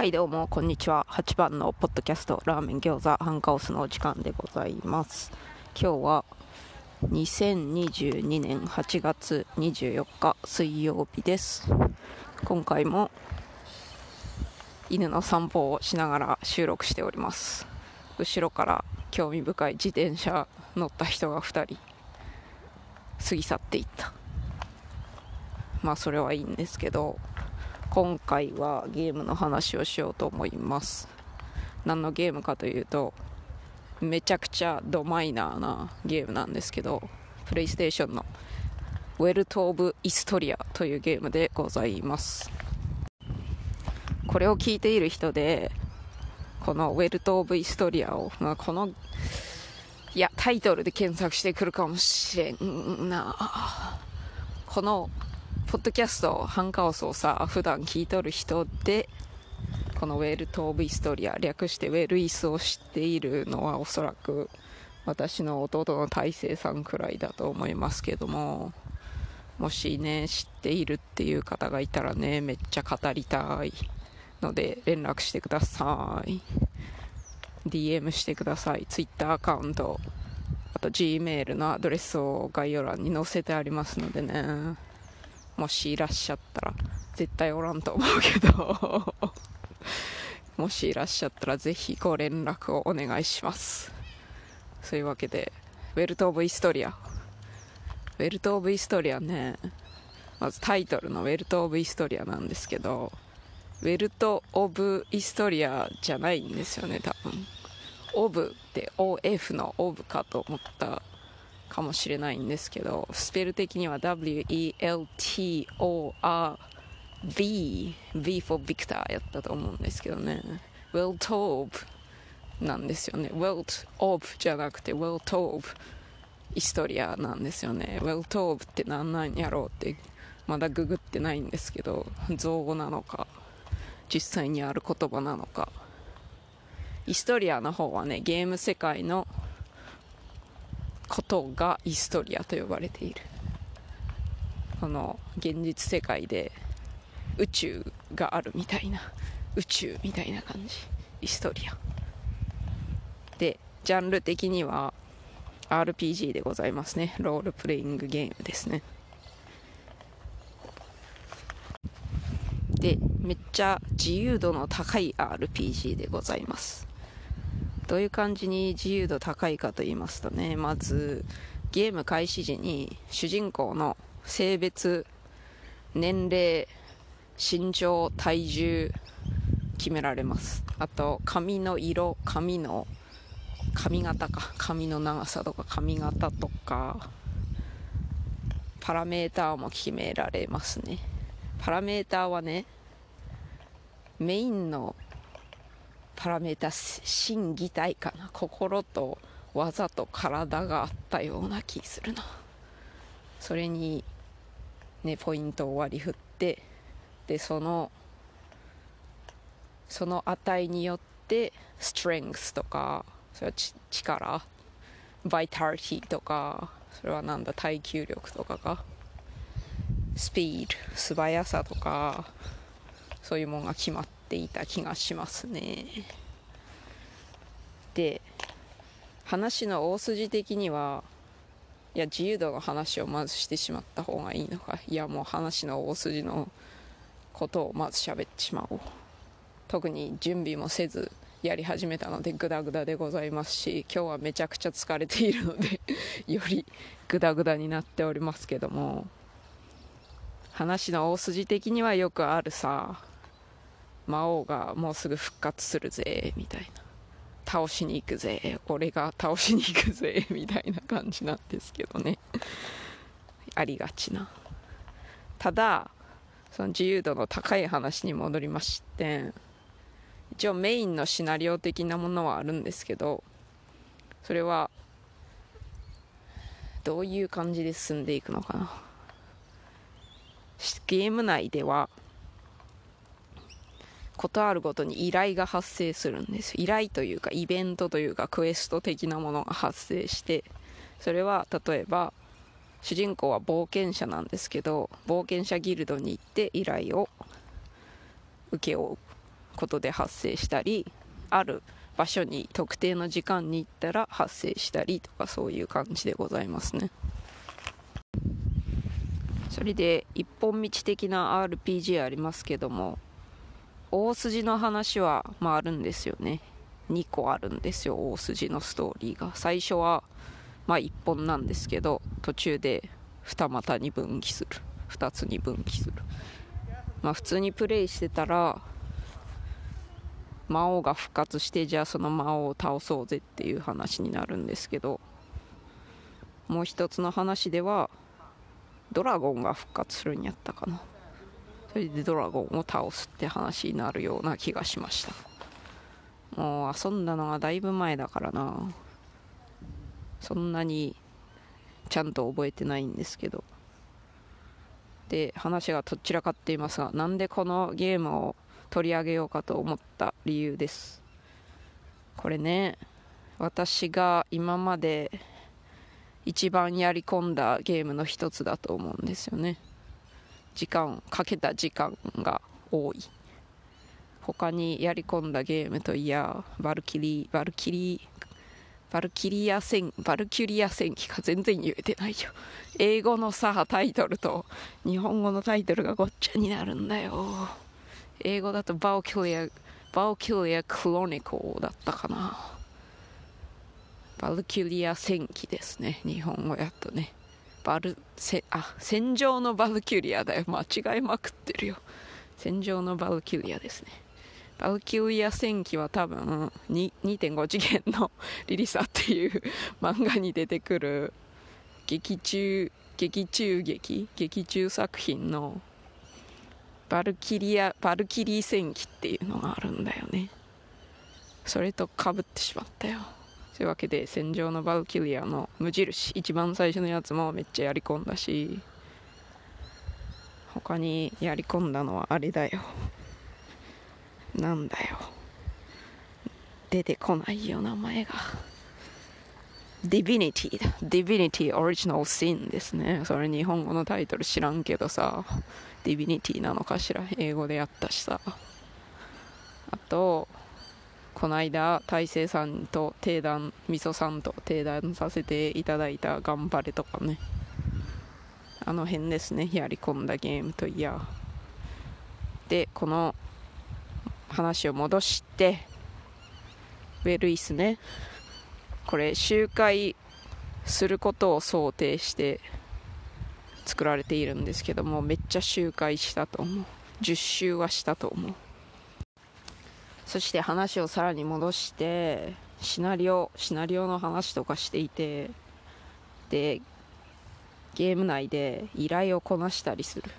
はいどうもこんにちは。8番のポッドキャストラーメン餃子ハンカオスのお時間でございます。今日は2022年8月24日水曜日です。今回も犬の散歩をしながら収録しております。後ろから興味深い自転車乗った人が2人過ぎ去っていった。まあそれはいいんですけど今回はゲームの話をしようと思います。何のゲームかというとめちゃくちゃドマイナーなゲームなんですけどプレイステーションのウェルト・オブ・イストリアというゲームでございます。これを聞いている人でこのウェルト・オブ・イストリアを、まあ、このいやタイトルで検索してくるかもしれんな。このポッドキャストハンカオスをさ普段聞いとる人でこのウェールト・オブ・イストリア略してウェルイスを知っているのはおそらく私の弟の大成さんくらいだと思いますけどももしね知っているっていう方がいたらねめっちゃ語りたいので連絡してください。DM してください。Twitter アカウントあと Gmail のアドレスを概要欄に載せてありますのでね。もしいらっしゃったら絶対おらんと思うけど。もしいらっしゃったらぜひご連絡をお願いします。そういうわけでウェルト・オブ・イストリア。ウェルト・オブ・イストリアね。まずタイトルのウェルト・オブ・イストリアなんですけどウェルト・オブ・イストリアじゃないんですよね多分。オブって OF のオブかと思ったかもしれないんですけどスペル的には WELTORV V for Victor やったと思うんですけどね。WELTOB なんですよね。WELTOB じゃなくて WELTOB イストリアなんですよね。WELTOB って何なんやろうってまだググってないんですけど造語なのか実際にある言葉なのか。イストリアの方はねゲーム世界のことがイストリアと呼ばれている。この現実世界で宇宙があるみたいな宇宙みたいな感じ。イストリア。でジャンル的には RPG でございますね。ロールプレイングゲームですね。でめっちゃ自由度の高い RPG でございます。どういう感じに自由度高いかと言いますとねまずゲーム開始時に主人公の性別年齢身長体重決められます。あと髪の色髪の髪型か。髪の長さとか髪型とかパラメーターも決められますね。パラメーターはねメインのパラメータ心技体かな。心と技と体があったような気するな。それにねポイントを割り振ってでそのその値によってストレングスとかそれは力バイタリティとかそれはなんだ耐久力とかがスピード素早さとかそういうものが決まっていた気がしますね。で話の大筋的にはいや自由度の話をまずしてしまった方がいいのか。いやもう話の大筋のことをまず喋ってしまおう。特に準備もせずやり始めたのでグダグダでございますし今日はめちゃくちゃ疲れているので よりグダグダになっておりますけども。話の大筋的にはよくあるさ魔王がもうすぐ復活するぜみたいな。倒しに行くぜ俺が倒しに行くぜ みたいな感じなんですけどね。ありがちな。ただその自由度の高い話に戻りまして一応メインのシナリオ的なものはあるんですけどそれはどういう感じで進んでいくのかな。ゲーム内ではことあるごとに依頼が発生するんです依頼というかイベントというかクエスト的なものが発生してそれは例えば主人公は冒険者なんですけど冒険者ギルドに行って依頼を請け負うことで発生したりある場所に特定の時間に行ったら発生したりとかそういう感じでございますね。それで一本道的な RPG ありますけども大筋の話は、まあ、あるんですよね。2個あるんですよ大筋のストーリーが。最初はまあ1本なんですけど途中で二股に分岐する。2つに分岐する。まあ普通にプレイしてたら魔王が復活してじゃあその魔王を倒そうぜっていう話になるんですけどもう一つの話ではドラゴンが復活するんやったかな。それでドラゴンを倒すって話になるような気がしました。もう遊んだのがだいぶ前だからな。そんなにちゃんと覚えてないんですけど。で話がとっちらかっていますがなんでこのゲームを取り上げようかと思った理由です。これね私が今まで一番やり込んだゲームの一つだと思うんですよね。時間かけた時間が多い。他にやり込んだゲームといやバルキリーバルキリーバルキリア戦バルキュリア戦記か全然言えてないよ。英語のさタイトルと日本語のタイトルがごっちゃになるんだよ。英語だとバオキュリアバオキュリアクロニコだったかな。バルキュリア戦記ですね日本語やっとね。バルせあ戦場のバルキュリアだよ。間違いまくってるよ。戦場のバルキュリアですね。バルキュリア戦記は多分2.5次元のリリサっていう漫画に出てくる劇中劇中劇？劇中作品のバルキリアバルキリー戦記っていうのがあるんだよね。それとかぶってしまったよ。というわけで戦場のバルキリアの無印一番最初のやつもめっちゃやり込んだし他にやり込んだのはあれだよ。なんだよ。出てこないよ名前が。 Divinity だ Divinity Original Sin ですね。それ日本語のタイトル知らんけどさ。 Divinity なのかしら。英語でやったしさ。あとこの間大勢さんと鼎談みそさんと鼎談させていただいた「頑張れ」とかね。あの辺ですねやり込んだゲームといや。でこの話を戻してウェルイスね。これ周回することを想定して作られているんですけどもめっちゃ周回したと思う。10周はしたと思う。そして話をさらに戻してシナリオシナリオの話とかしていてでゲーム内で依頼をこなしたりする。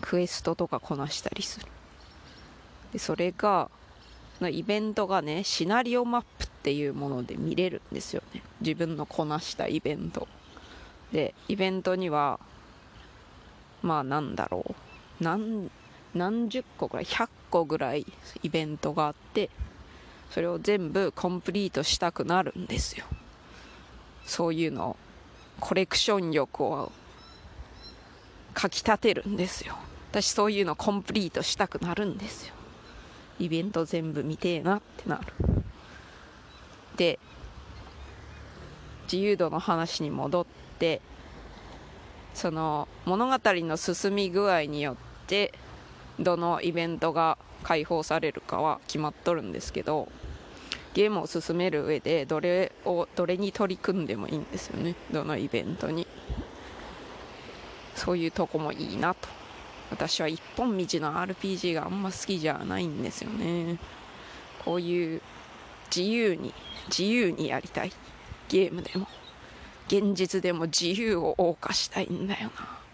クエストとかこなしたりする。でそれがのイベントがねシナリオマップっていうもので見れるんですよね。自分のこなしたイベント。でイベントにはまあなんだろう。何何十個ぐらい？100個ぐらいイベントがあってそれを全部コンプリートしたくなるんですよ。そういうのコレクション欲をかきたてるんですよ。私そういうのコンプリートしたくなるんですよ。イベント全部見てえなってなる。で自由度の話に戻ってその物語の進み具合によってどのイベントが解放されるかは決まっとるんですけどゲームを進める上でどれをどれに取り組んでもいいんですよね。どのイベントに。そういうとこもいいなと。私は一本道の RPG があんま好きじゃないんですよね。こういう自由に自由にやりたい。ゲームでも現実でも自由を謳歌したいんだよな。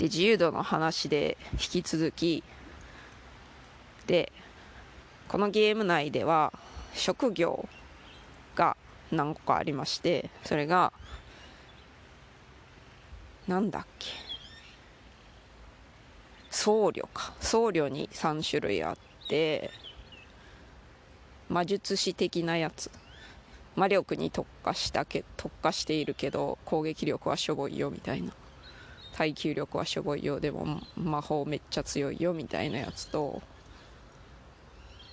で自由度の話で引き続き。でこのゲーム内では職業が何個かありましてそれがなんだっけ。僧侶か。僧侶に3種類あって魔術師的なやつ。魔力に特化したけ特化しているけど攻撃力はしょぼいよみたいな。耐久力はしょぼいよ。でも魔法めっちゃ強いよみたいなやつと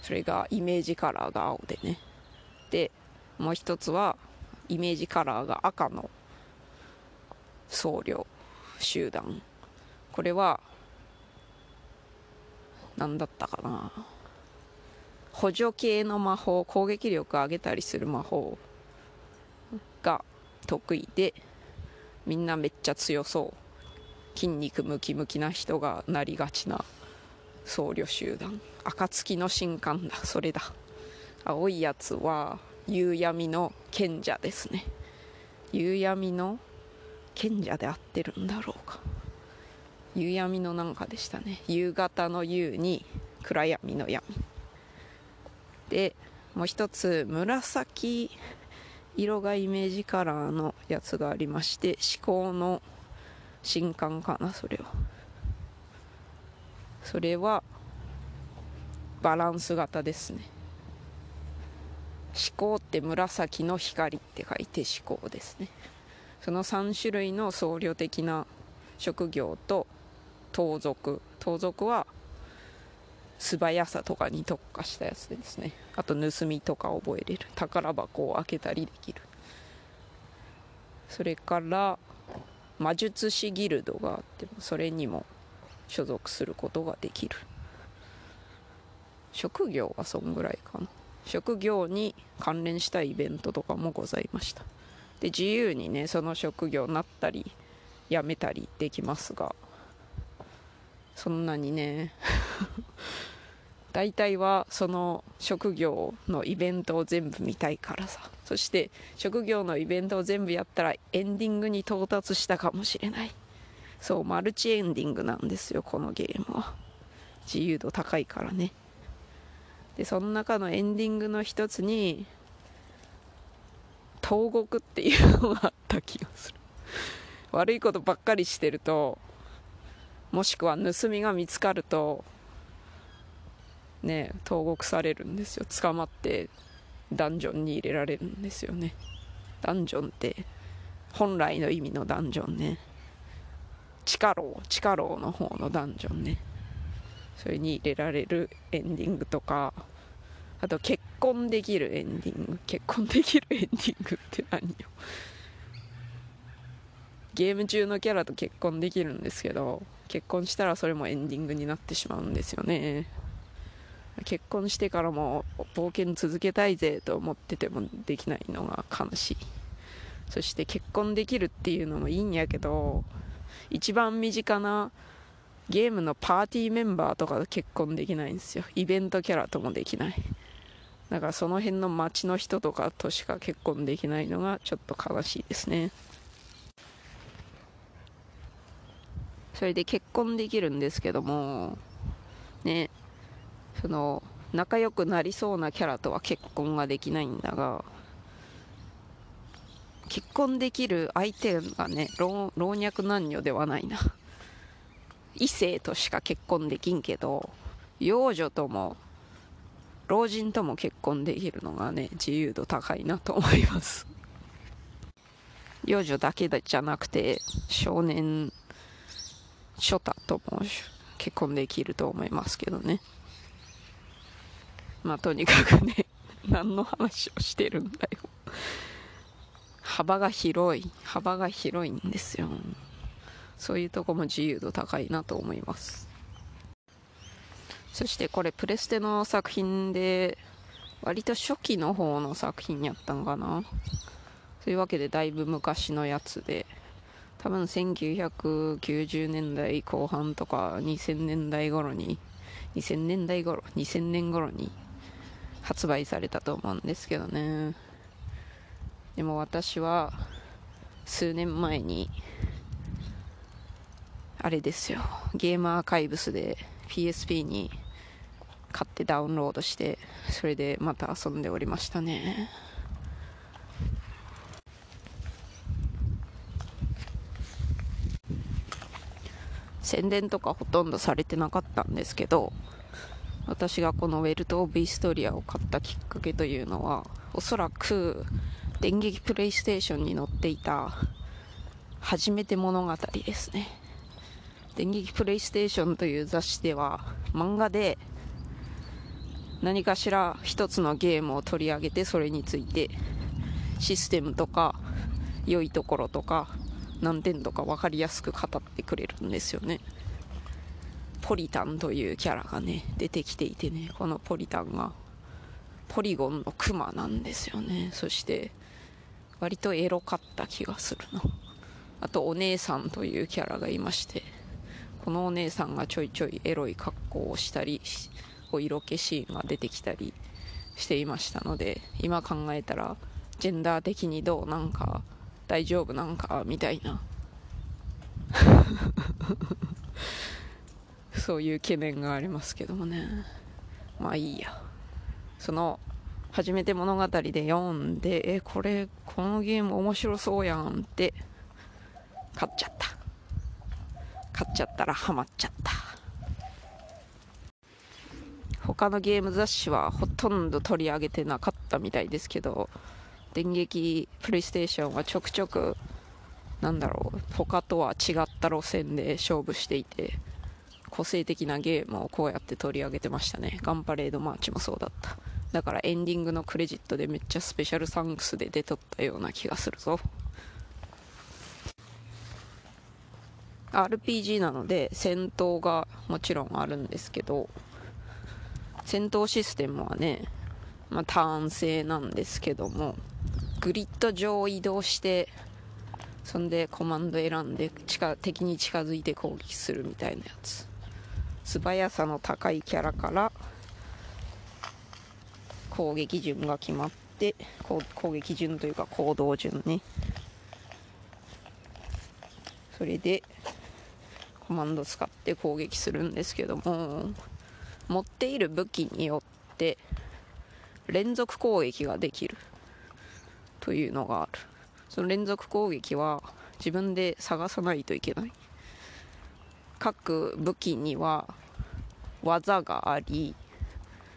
それがイメージカラーが青でね。でもう一つはイメージカラーが赤の僧侶集団。これは何だったかな。補助系の魔法攻撃力上げたりする魔法が得意でみんなめっちゃ強そう。筋肉ムキムキな人がなりがちな僧侶集団。暁の神官だ。それだ。青いやつは夕闇の賢者ですね。夕闇の賢者で合ってるんだろうか。夕闇のなんかでしたね。夕方の夕に暗闇の闇。でもう一つ紫色がイメージカラーのやつがありまして思考の新刊かなそれは。それはバランス型ですね。思考って紫の光って書いて思考ですね。その3種類の僧侶的な職業と盗賊。盗賊は素早さとかに特化したやつですね。あと盗みとか覚えれる。宝箱を開けたりできる。それから魔術師ギルドがあってそれにも所属することができる。職業はそんぐらいかな。職業に関連したイベントとかもございました。で自由にねその職業になったり辞めたりできますがそんなにね 大体はその職業のイベントを全部見たいからさ。そして職業のイベントを全部やったらエンディングに到達したかもしれない。そうマルチエンディングなんですよこのゲームは。自由度高いからね。でその中のエンディングの一つに投獄っていうのがあった気がする。悪いことばっかりしてるともしくは盗みが見つかるとね投獄されるんですよ。捕まってダンジョンに入れられるんですよね。ダンジョンって本来の意味のダンジョンね。地下牢地下牢の方のダンジョンね。それに入れられるエンディングとかあと結婚できるエンディング。結婚できるエンディングって何よ。ゲーム中のキャラと結婚できるんですけど結婚したらそれもエンディングになってしまうんですよね。結婚してからも冒険続けたいぜと思っててもできないのが悲しい。そして結婚できるっていうのもいいんやけど一番身近なゲームのパーティーメンバーとか結婚できないんですよ。イベントキャラともできない。だからその辺の街の人とかとしか結婚できないのがちょっと悲しいですね。それで結婚できるんですけどもねその仲良くなりそうなキャラとは結婚ができないんだが結婚できる相手がね老若男女ではないな。異性としか結婚できんけど幼女とも老人とも結婚できるのがね自由度高いなと思います。幼女だけじゃなくて少年初太とも結婚できると思いますけどね。まあとにかくね 何の話をしてるんだよ。幅が広い幅が広いんですよ。そういうとこも自由度高いなと思います。そしてこれプレステの作品で割と初期の方の作品やったんかな。そういうわけでだいぶ昔のやつで。多分1990年代後半とか2000年代頃に2000年代頃2000年頃に発売されたと思うんですけどね。でも私は数年前にあれですよ。ゲームアーカイブスで PSP に買ってダウンロードしてそれでまた遊んでおりましたね。宣伝とかほとんどされてなかったんですけど私がこのウェルト・オブ・イストリアを買ったきっかけというのはおそらく電撃プレイステーションに載っていた初めて物語ですね。電撃プレイステーションという雑誌では漫画で何かしら一つのゲームを取り上げてそれについてシステムとか良いところとか難点とか分かりやすく語ってくれるんですよね。ポリタンというキャラがね出てきていてねこのポリタンが。ポリゴンのクマなんですよね。そして割とエロかった気がするなあとお姉さんというキャラがいましてこのお姉さんがちょいちょいエロい格好をしたりお色気シーンが出てきたりしていましたので今考えたらジェンダー的にどうなんか大丈夫なんかみたいな。そういう懸念がありますけどもね。まあいいや。その初めて物語で読んでえこれこのゲーム面白そうやんって買っちゃった。買っちゃったらハマっちゃった。他のゲーム雑誌はほとんど取り上げてなかったみたいですけど電撃プレイステーションはちょくちょくなんだろう他とは違った路線で勝負していて個性的なゲームをこうやって取り上げてましたね。ガンパレードマーチもそうだった。だからエンディングのクレジットでめっちゃスペシャルサンクスで出とったような気がするぞ。RPG なので戦闘がもちろんあるんですけど戦闘システムはね、まあ、ターン制なんですけどもグリッド上移動してそんでコマンド選んで近敵に近づいて攻撃するみたいなやつ。素早さの高いキャラから攻撃順が決まって攻撃順というか行動順ね。それでコマンド使って攻撃するんですけども持っている武器によって連続攻撃ができる。というのがある。その連続攻撃は自分で探さないといけない。各武器には技があり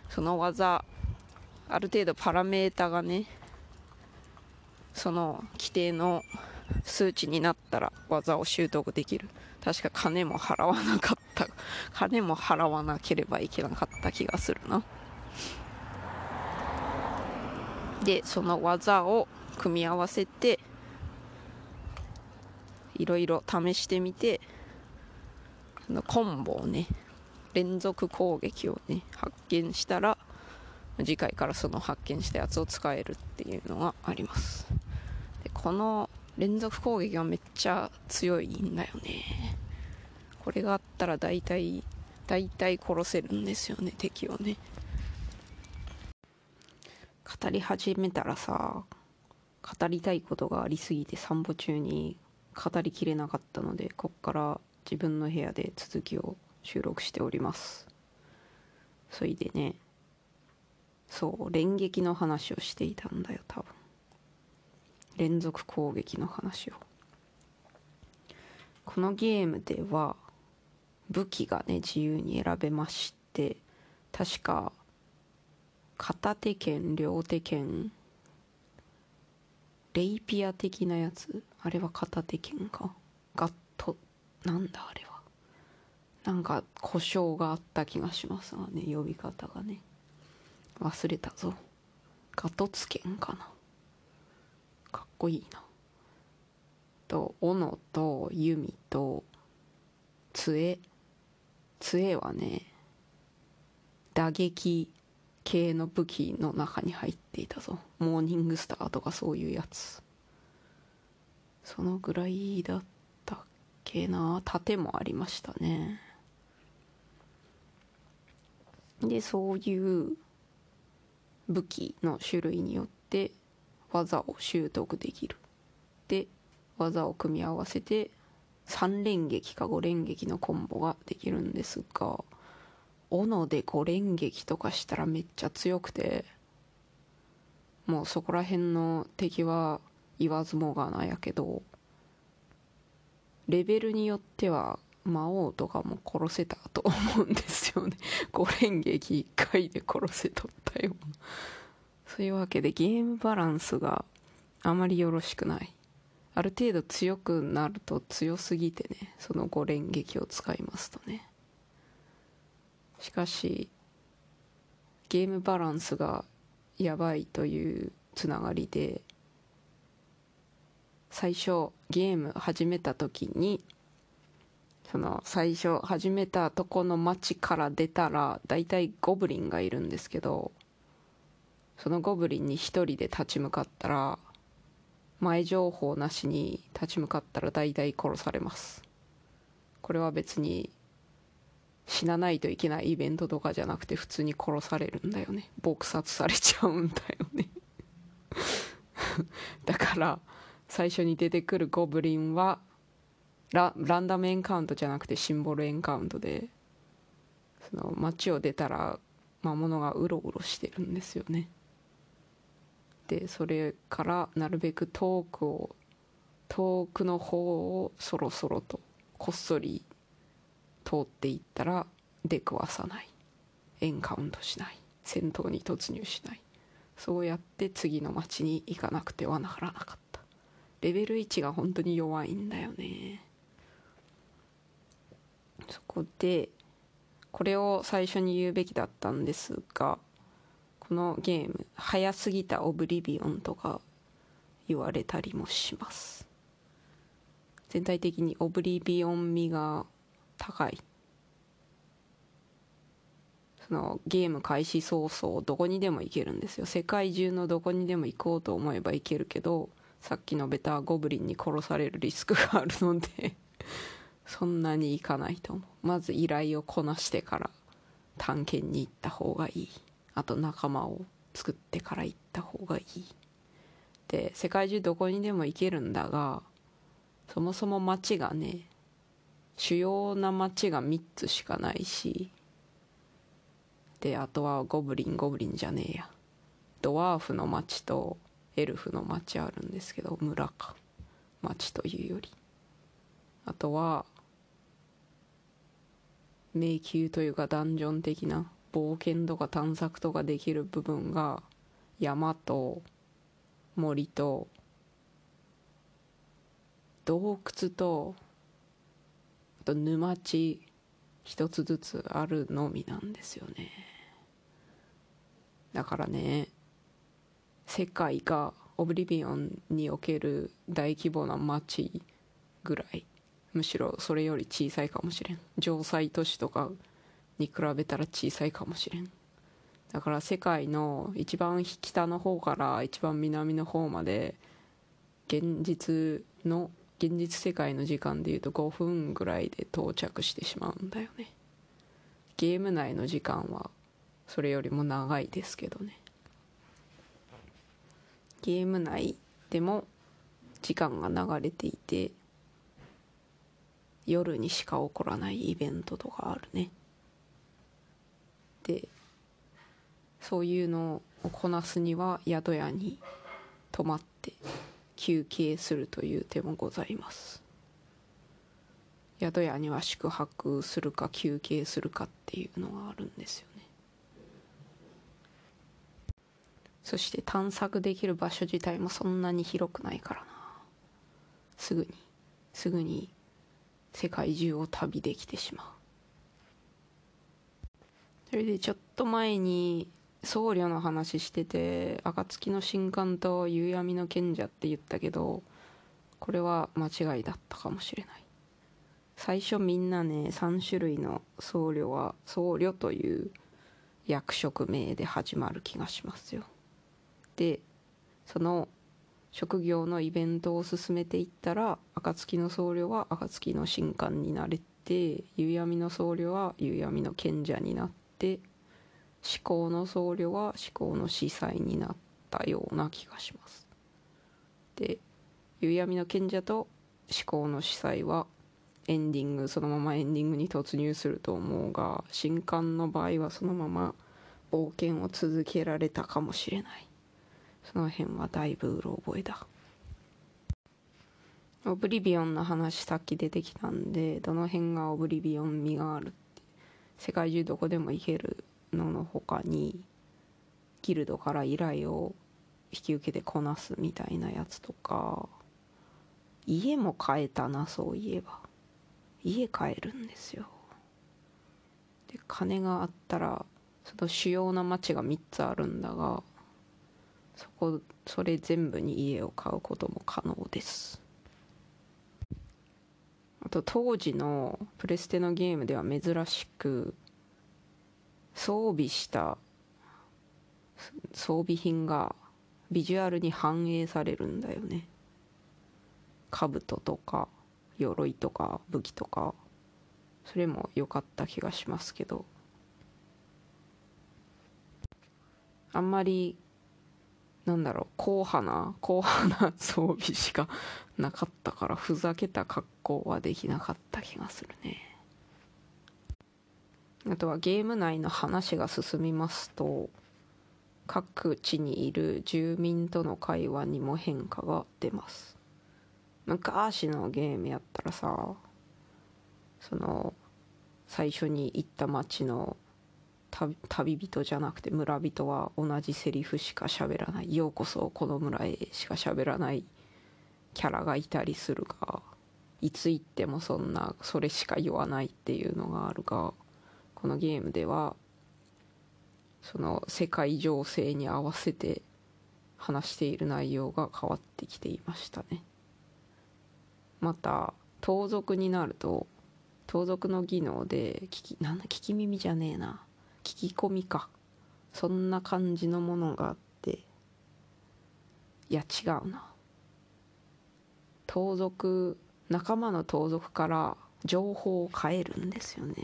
その技ある程度パラメータがねその規定の数値になったら技を習得できる。確か金も払わなかった。金も払わなければいけなかった気がするな。でその技を組み合わせていろいろ試してみてコンボをね連続攻撃をね発見したら次回からその発見したやつを使えるっていうのがあります。でこの連続攻撃がめっちゃ強いんだよね。これがあったら大体大体殺せるんですよね敵をね。語り始めたらさ語りたいことがありすぎて散歩中に語りきれなかったのでこっから自分の部屋で続きを収録しております。それでねそう連撃の話をしていたんだよ多分。連続攻撃の話を。このゲームでは武器がね自由に選べまして確か片手剣両手剣レイピア的なやつ？あれは片手剣か？ガットなんだあれは。なんか故障があった気がしますがね。呼び方がね。忘れたぞ。ガトツ剣かな。かっこいいな。と斧と弓と杖。杖はね打撃系の武器の中に入っていたぞ。モーニングスターとかそういうやつ。そのぐらいだったっけな盾もありましたね。でそういう武器の種類によって技を習得できる。で技を組み合わせて3連撃か5連撃のコンボができるんですが斧で5連撃とかしたらめっちゃ強くてもうそこら辺の敵は言わずもがなやけどレベルによっては魔王とかも殺せたと思うんですよね。5連撃1回で殺せとったよそういうわけでゲームバランスがあまりよろしくない。ある程度強くなると強すぎてねその5連撃を使いますとね。しかしゲームバランスがやばいというつながりで最初ゲーム始めた時にその最初始めたとこの町から出たら大体ゴブリンがいるんですけどそのゴブリンに一人で立ち向かったら前情報なしに立ち向かったら大体殺されます。これは別に死なないといけないイベントとかじゃなくて普通に殺されるんだよね。撲殺されちゃうんだよね。だから最初に出てくるゴブリンはランダムエンカウントじゃなくてシンボルエンカウントでその街を出たら魔物がうろうろしてるんですよね。でそれからなるべく遠くを遠くの方をそろそろとこっそり通っていったら出くわさない。エンカウントしない。戦闘に突入しない。そうやって次の街に行かなくてはならなかった。レベル1が本当に弱いんだよね。そこでこれを最初に言うべきだったんですがこのゲーム早すぎたオブリビオンとか言われたりもします。全体的にオブリビオン味が高い。そのゲーム開始早々どこにでも行けるんですよ。世界中のどこにでも行こうと思えば行けるけどさっき述べたゴブリンに殺されるリスクがあるので そんなに行かないと思うまず依頼をこなしてから探検に行った方がいい。あと仲間を作ってから行った方がいい。で世界中どこにでも行けるんだがそもそも街がね主要な街が3つしかないしであとはゴブリンゴブリンじゃねえや。ドワーフの街とエルフの町あるんですけど村か。町というより。あとは迷宮というかダンジョン的な冒険とか探索とかできる部分が山と森と洞窟とあと沼地一つずつあるのみなんですよね。だからね世界がオブリビオンにおける大規模な街ぐらい。むしろそれより小さいかもしれん。城塞都市とかに比べたら小さいかもしれん。だから世界の一番北の方から一番南の方まで現実の現実世界の時間でいうと5分ぐらいで到着してしまうんだよね。ゲーム内の時間はそれよりも長いですけどね。ゲーム内でも時間が流れていて夜にしか起こらないイベントとかあるね。でそういうのをこなすには宿屋に泊まって休憩するという手もございます。宿屋には宿泊するか休憩するかっていうのがあるんですよねそして探索できる場所自体もそんなに広くないからな。すぐにすぐに世界中を旅できてしまう。それでちょっと前に僧侶の話してて暁の神官と夕闇の賢者って言ったけどこれは間違いだったかもしれない。最初みんなね3種類の僧侶は僧侶という役職名で始まる気がしますよ。でその職業のイベントを進めていったら暁の僧侶は暁の神官になれて夕闇の僧侶は夕闇の賢者になって思考の僧侶は思考の司祭になったような気がします。で夕闇の賢者と思考の司祭はエンディングそのままエンディングに突入すると思うが神官の場合はそのまま冒険を続けられたかもしれない。その辺はだいぶうろ覚えだ。オブリビオンの話さっき出てきたんでどの辺がオブリビオン味があるって世界中どこでも行けるのの他にギルドから依頼を引き受けてこなすみたいなやつとか家も買えたなそういえば。家買えるんですよ。で金があったらその主要な町が3つあるんだがそこそれ全部に家を買うことも可能です。あと当時のプレステのゲームでは珍しく装備した装備品がビジュアルに反映されるんだよね。兜とか鎧とか武器とか。それも良かった気がしますけど。あんまりなんだろう硬派な硬派な装備しかなかったからふざけた格好はできなかった気がするね。あとはゲーム内の話が進みますと各地にいる住民との会話にも変化が出ます。昔のゲームやったらさその最初に行った町の旅人じゃなくて村人は同じセリフしか喋らない「ようこそこの村へ」しか喋らない。キャラがいたりするがいつ行ってもそんなそれしか言わないっていうのがあるがこのゲームではその世界情勢に合わせて話している内容が変わってきていましたね。また盗賊になると盗賊の技能で聞きなんだ聞き耳じゃねえな。聞き込みか。そんな感じのものがあって。いや違うな。盗賊仲間の盗賊から情報を変えるんですよね。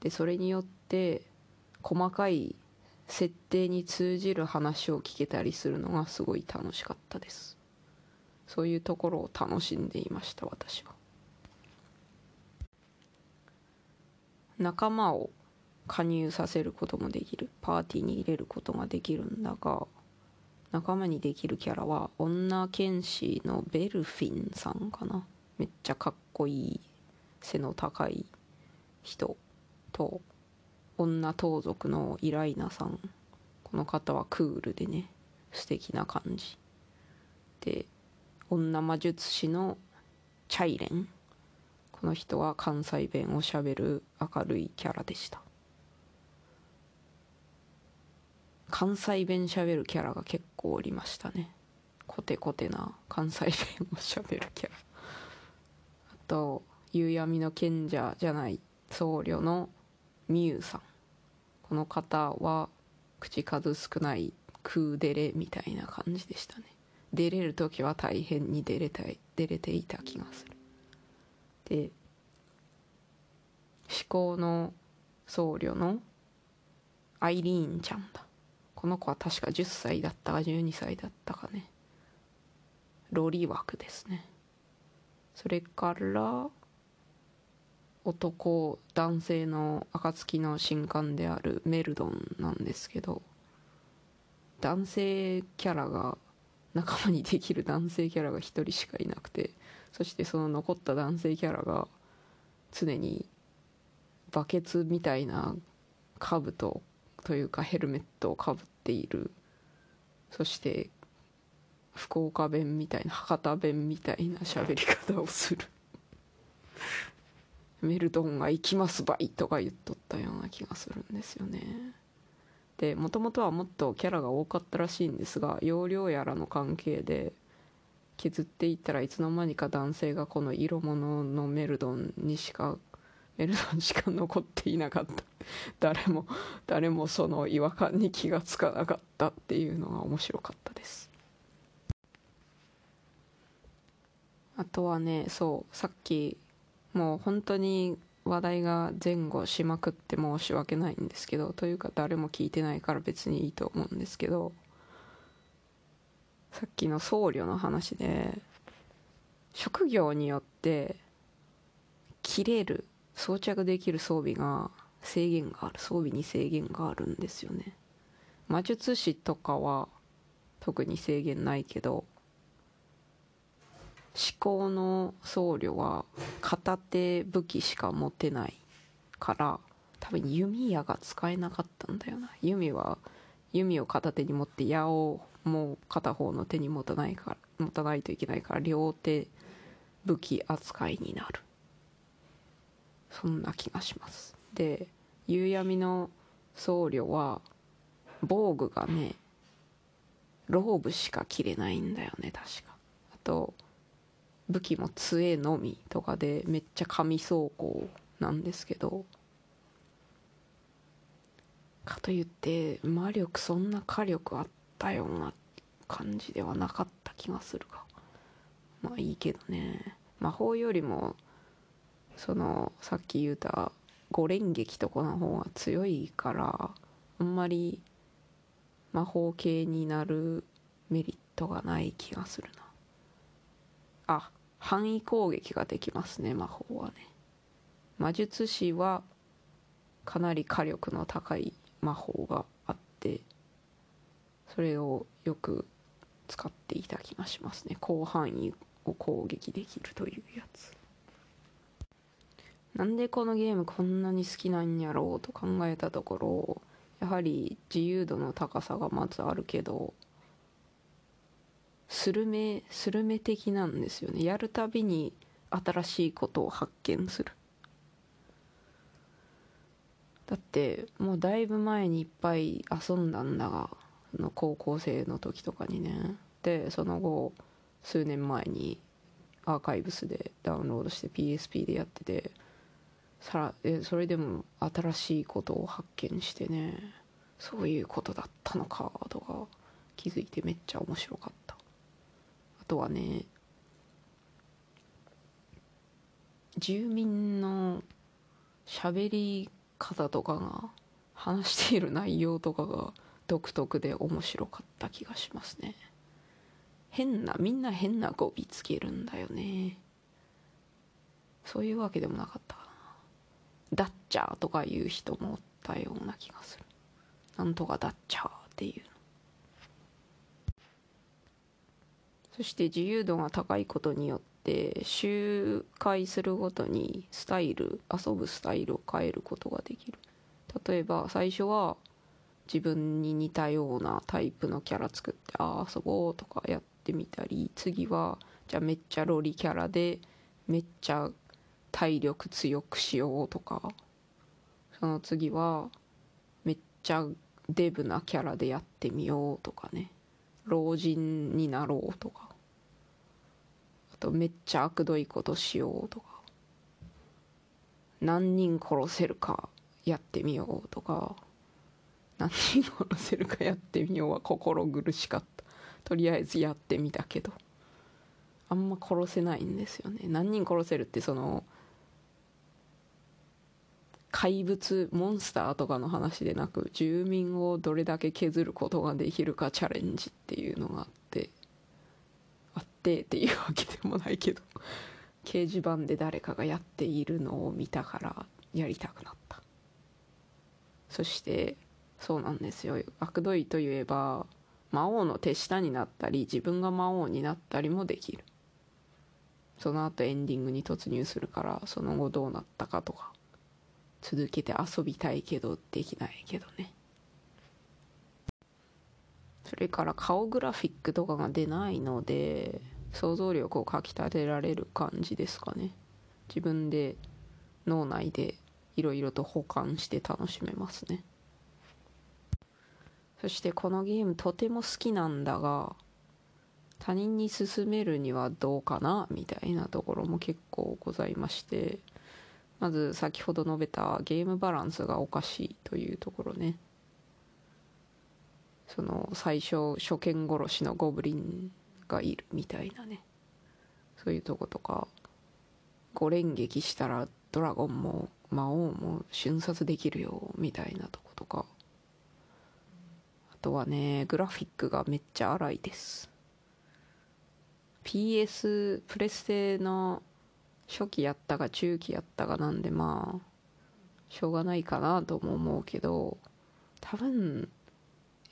でそれによって細かい設定に通じる話を聞けたりするのがすごい楽しかったです。そういうところを楽しんでいました私は。仲間を加入させることもできる。パーティーに入れることができるんだが仲間にできるキャラは女剣士のベルフィンさんかな。めっちゃかっこいい背の高い人。と女盗賊のイライナさん。この方はクールでね素敵な感じ。で女魔術師のチャイレン。この人は関西弁をしゃべる明るいキャラでした。関西弁しゃべるキャラが結構おりましたね。コテコテな関西弁をしゃべるキャラ。あと夕闇の賢者じゃない僧侶のみゆさん。この方は口数少ないクーデレみたいな感じでしたね。出れる時は大変に出れたい出れていた気がする。で思考の僧侶のアイリーンちゃんだ。この子は確か10歳だったか12歳だったかね。ロリ枠ですね。それから男男性の暁の神官であるメルドンなんですけど男性キャラが仲間にできる男性キャラが1人しかいなくてそしてその残った男性キャラが常にバケツみたいな兜というかヘルメットをかぶっている。そして福岡弁みたいな博多弁みたいな喋り方をする。メルドンが行きますばいとか言っとったような気がするんですよね。でもともとはもっとキャラが多かったらしいんですが容量やらの関係で削っていったらいつの間にか男性がこの色物のメルドンにしかメルドンしか残っていなかった。誰も誰もその違和感に気がつかなかったっていうのが面白かったです。あとはねそうさっきもう本当に話題が前後しまくって申し訳ないんですけどというか誰も聞いてないから別にいいと思うんですけどさっきの僧侶の話で職業によって切れる装着できる装備が制限がある装備に制限があるんですよね。魔術師とかは特に制限ないけど思考の僧侶は片手武器しか持てないから多分弓矢が使えなかったんだよな。弓は弓を片手に持って矢をもう片方の手に持たないから持たないといけないから両手武器扱いになる。そんな気がします。で夕闇の僧侶は防具がねローブしか着れないんだよね確か。あと武器も杖のみとかでめっちゃ神走行なんですけどかといって魔力そんな火力あったような感じではなかった気がするがまあいいけどね。魔法よりもそのさっき言うた五連撃とかの方が強いからあんまり魔法系になるメリットがない気がするな。あ範囲攻撃ができますね魔法はね。魔術師はかなり火力の高い魔法があってそれをよく使っていた気がしますね。広範囲を攻撃できるというやつ。なんでこのゲームこんなに好きなんやろうと考えたところやはり自由度の高さがまずあるけどスルメスルメ的なんですよね。やるたびに新しいことを発見する。だってもうだいぶ前にいっぱい遊んだんだがの高校生の時とかにね。でその後数年前にアーカイブスでダウンロードして PSP でやっててさらえそれでも新しいことを発見してねそういうことだったのかとか気づいてめっちゃ面白かった。あとはね住民の喋り方とかが話している内容とかが独特で面白かった気がしますね。変なみんな変な語尾つけるんだよね。そういうわけでもなかったダッチャーとかいう人もおったような気がする。なんとかダッチャーっていうそして自由度が高いことによって周回するごとにスタイル遊ぶスタイルを変えることができる。例えば最初は自分に似たようなタイプのキャラ作ってああ遊ぼうとかやってみたり次はじゃあめっちゃロリキャラでめっちゃ体力強くしようとかその次はめっちゃデブなキャラでやってみようとかね。老人になろうとか。あとめっちゃ悪どいことしようとか。何人殺せるかやってみようとか。何人殺せるかやってみようは心苦しかった。とりあえずやってみたけど。あんま殺せないんですよね。何人殺せるってその怪物モンスターとかの話でなく住民をどれだけ削ることができるかチャレンジっていうのがあってあってっていうわけでもないけど 掲示板で誰かがやっているのを見たからやりたくなった。そしてそうなんですよ。悪どいといえば魔王の手下になったり自分が魔王になったりもできる。その後エンディングに突入するからその後どうなったかとか。続けて遊びたいけどできないけどね。それから顔グラフィックとかが出ないので想像力をかきたてられる感じですかね。自分で脳内でいろいろと保管して楽しめますね。そしてこのゲームとても好きなんだが他人に勧めるにはどうかなみたいなところも結構ございまして。まず先ほど述べたゲームバランスがおかしいというところね。その最初初見殺しのゴブリンがいるみたいなね。そういうとことか5連撃したらドラゴンも魔王も瞬殺できるよみたいなとことか。あとはねグラフィックがめっちゃ荒いです。PS プレステの初期やったが中期やったがなんでまあしょうがないかなとも思うけど多分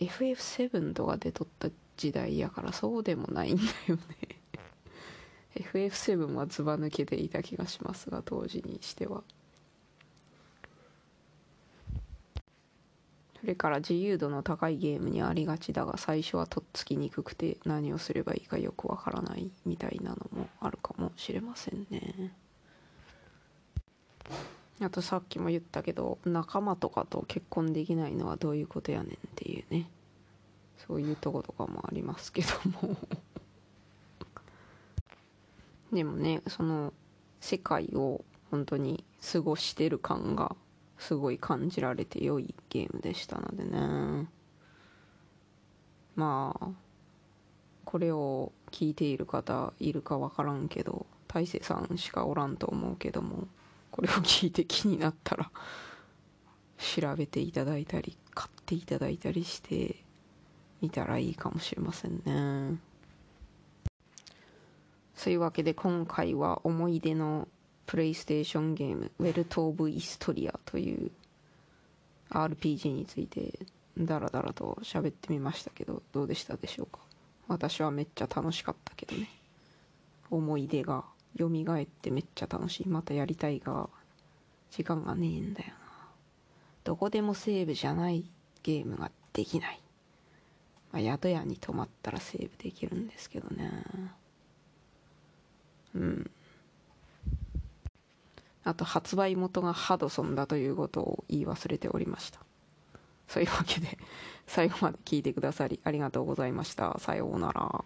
FF7 とかで撮った時代やからそうでもないんだよね。FF7 はずば抜けていた気がしますが当時にしては。それから自由度の高いゲームにありがちだが最初はとっつきにくくて何をすればいいかよくわからないみたいなのもあるかもしれませんね。あとさっきも言ったけど仲間とかと結婚できないのはどういうことやねんっていうね。そういうとことかもありますけども。でもねその世界を本当に過ごしてる感がすごい感じられて良いゲームでしたのでね。まあこれを聞いている方いるか分からんけど大勢さんしかおらんと思うけどもこれを聞いて気になったら調べていただいたり買っていただいたりしてみたらいいかもしれませんね。そういうわけで今回は思い出のプレイステーションゲーム「ウェルト・オブ・イストリア」という RPG についてダラダラと喋ってみましたけどどうでしたでしょうか？私はめっちゃ楽しかったけどね。思い出が蘇ってめっちゃ楽しい。またやりたいが時間がねえんだよな。どこでもセーブじゃないゲームができない、まあ、宿屋に泊まったらセーブできるんですけどねうん。あと発売元がハドソンだということを言い忘れておりました。そういうわけで最後まで聞いてくださりありがとうございました。さようなら。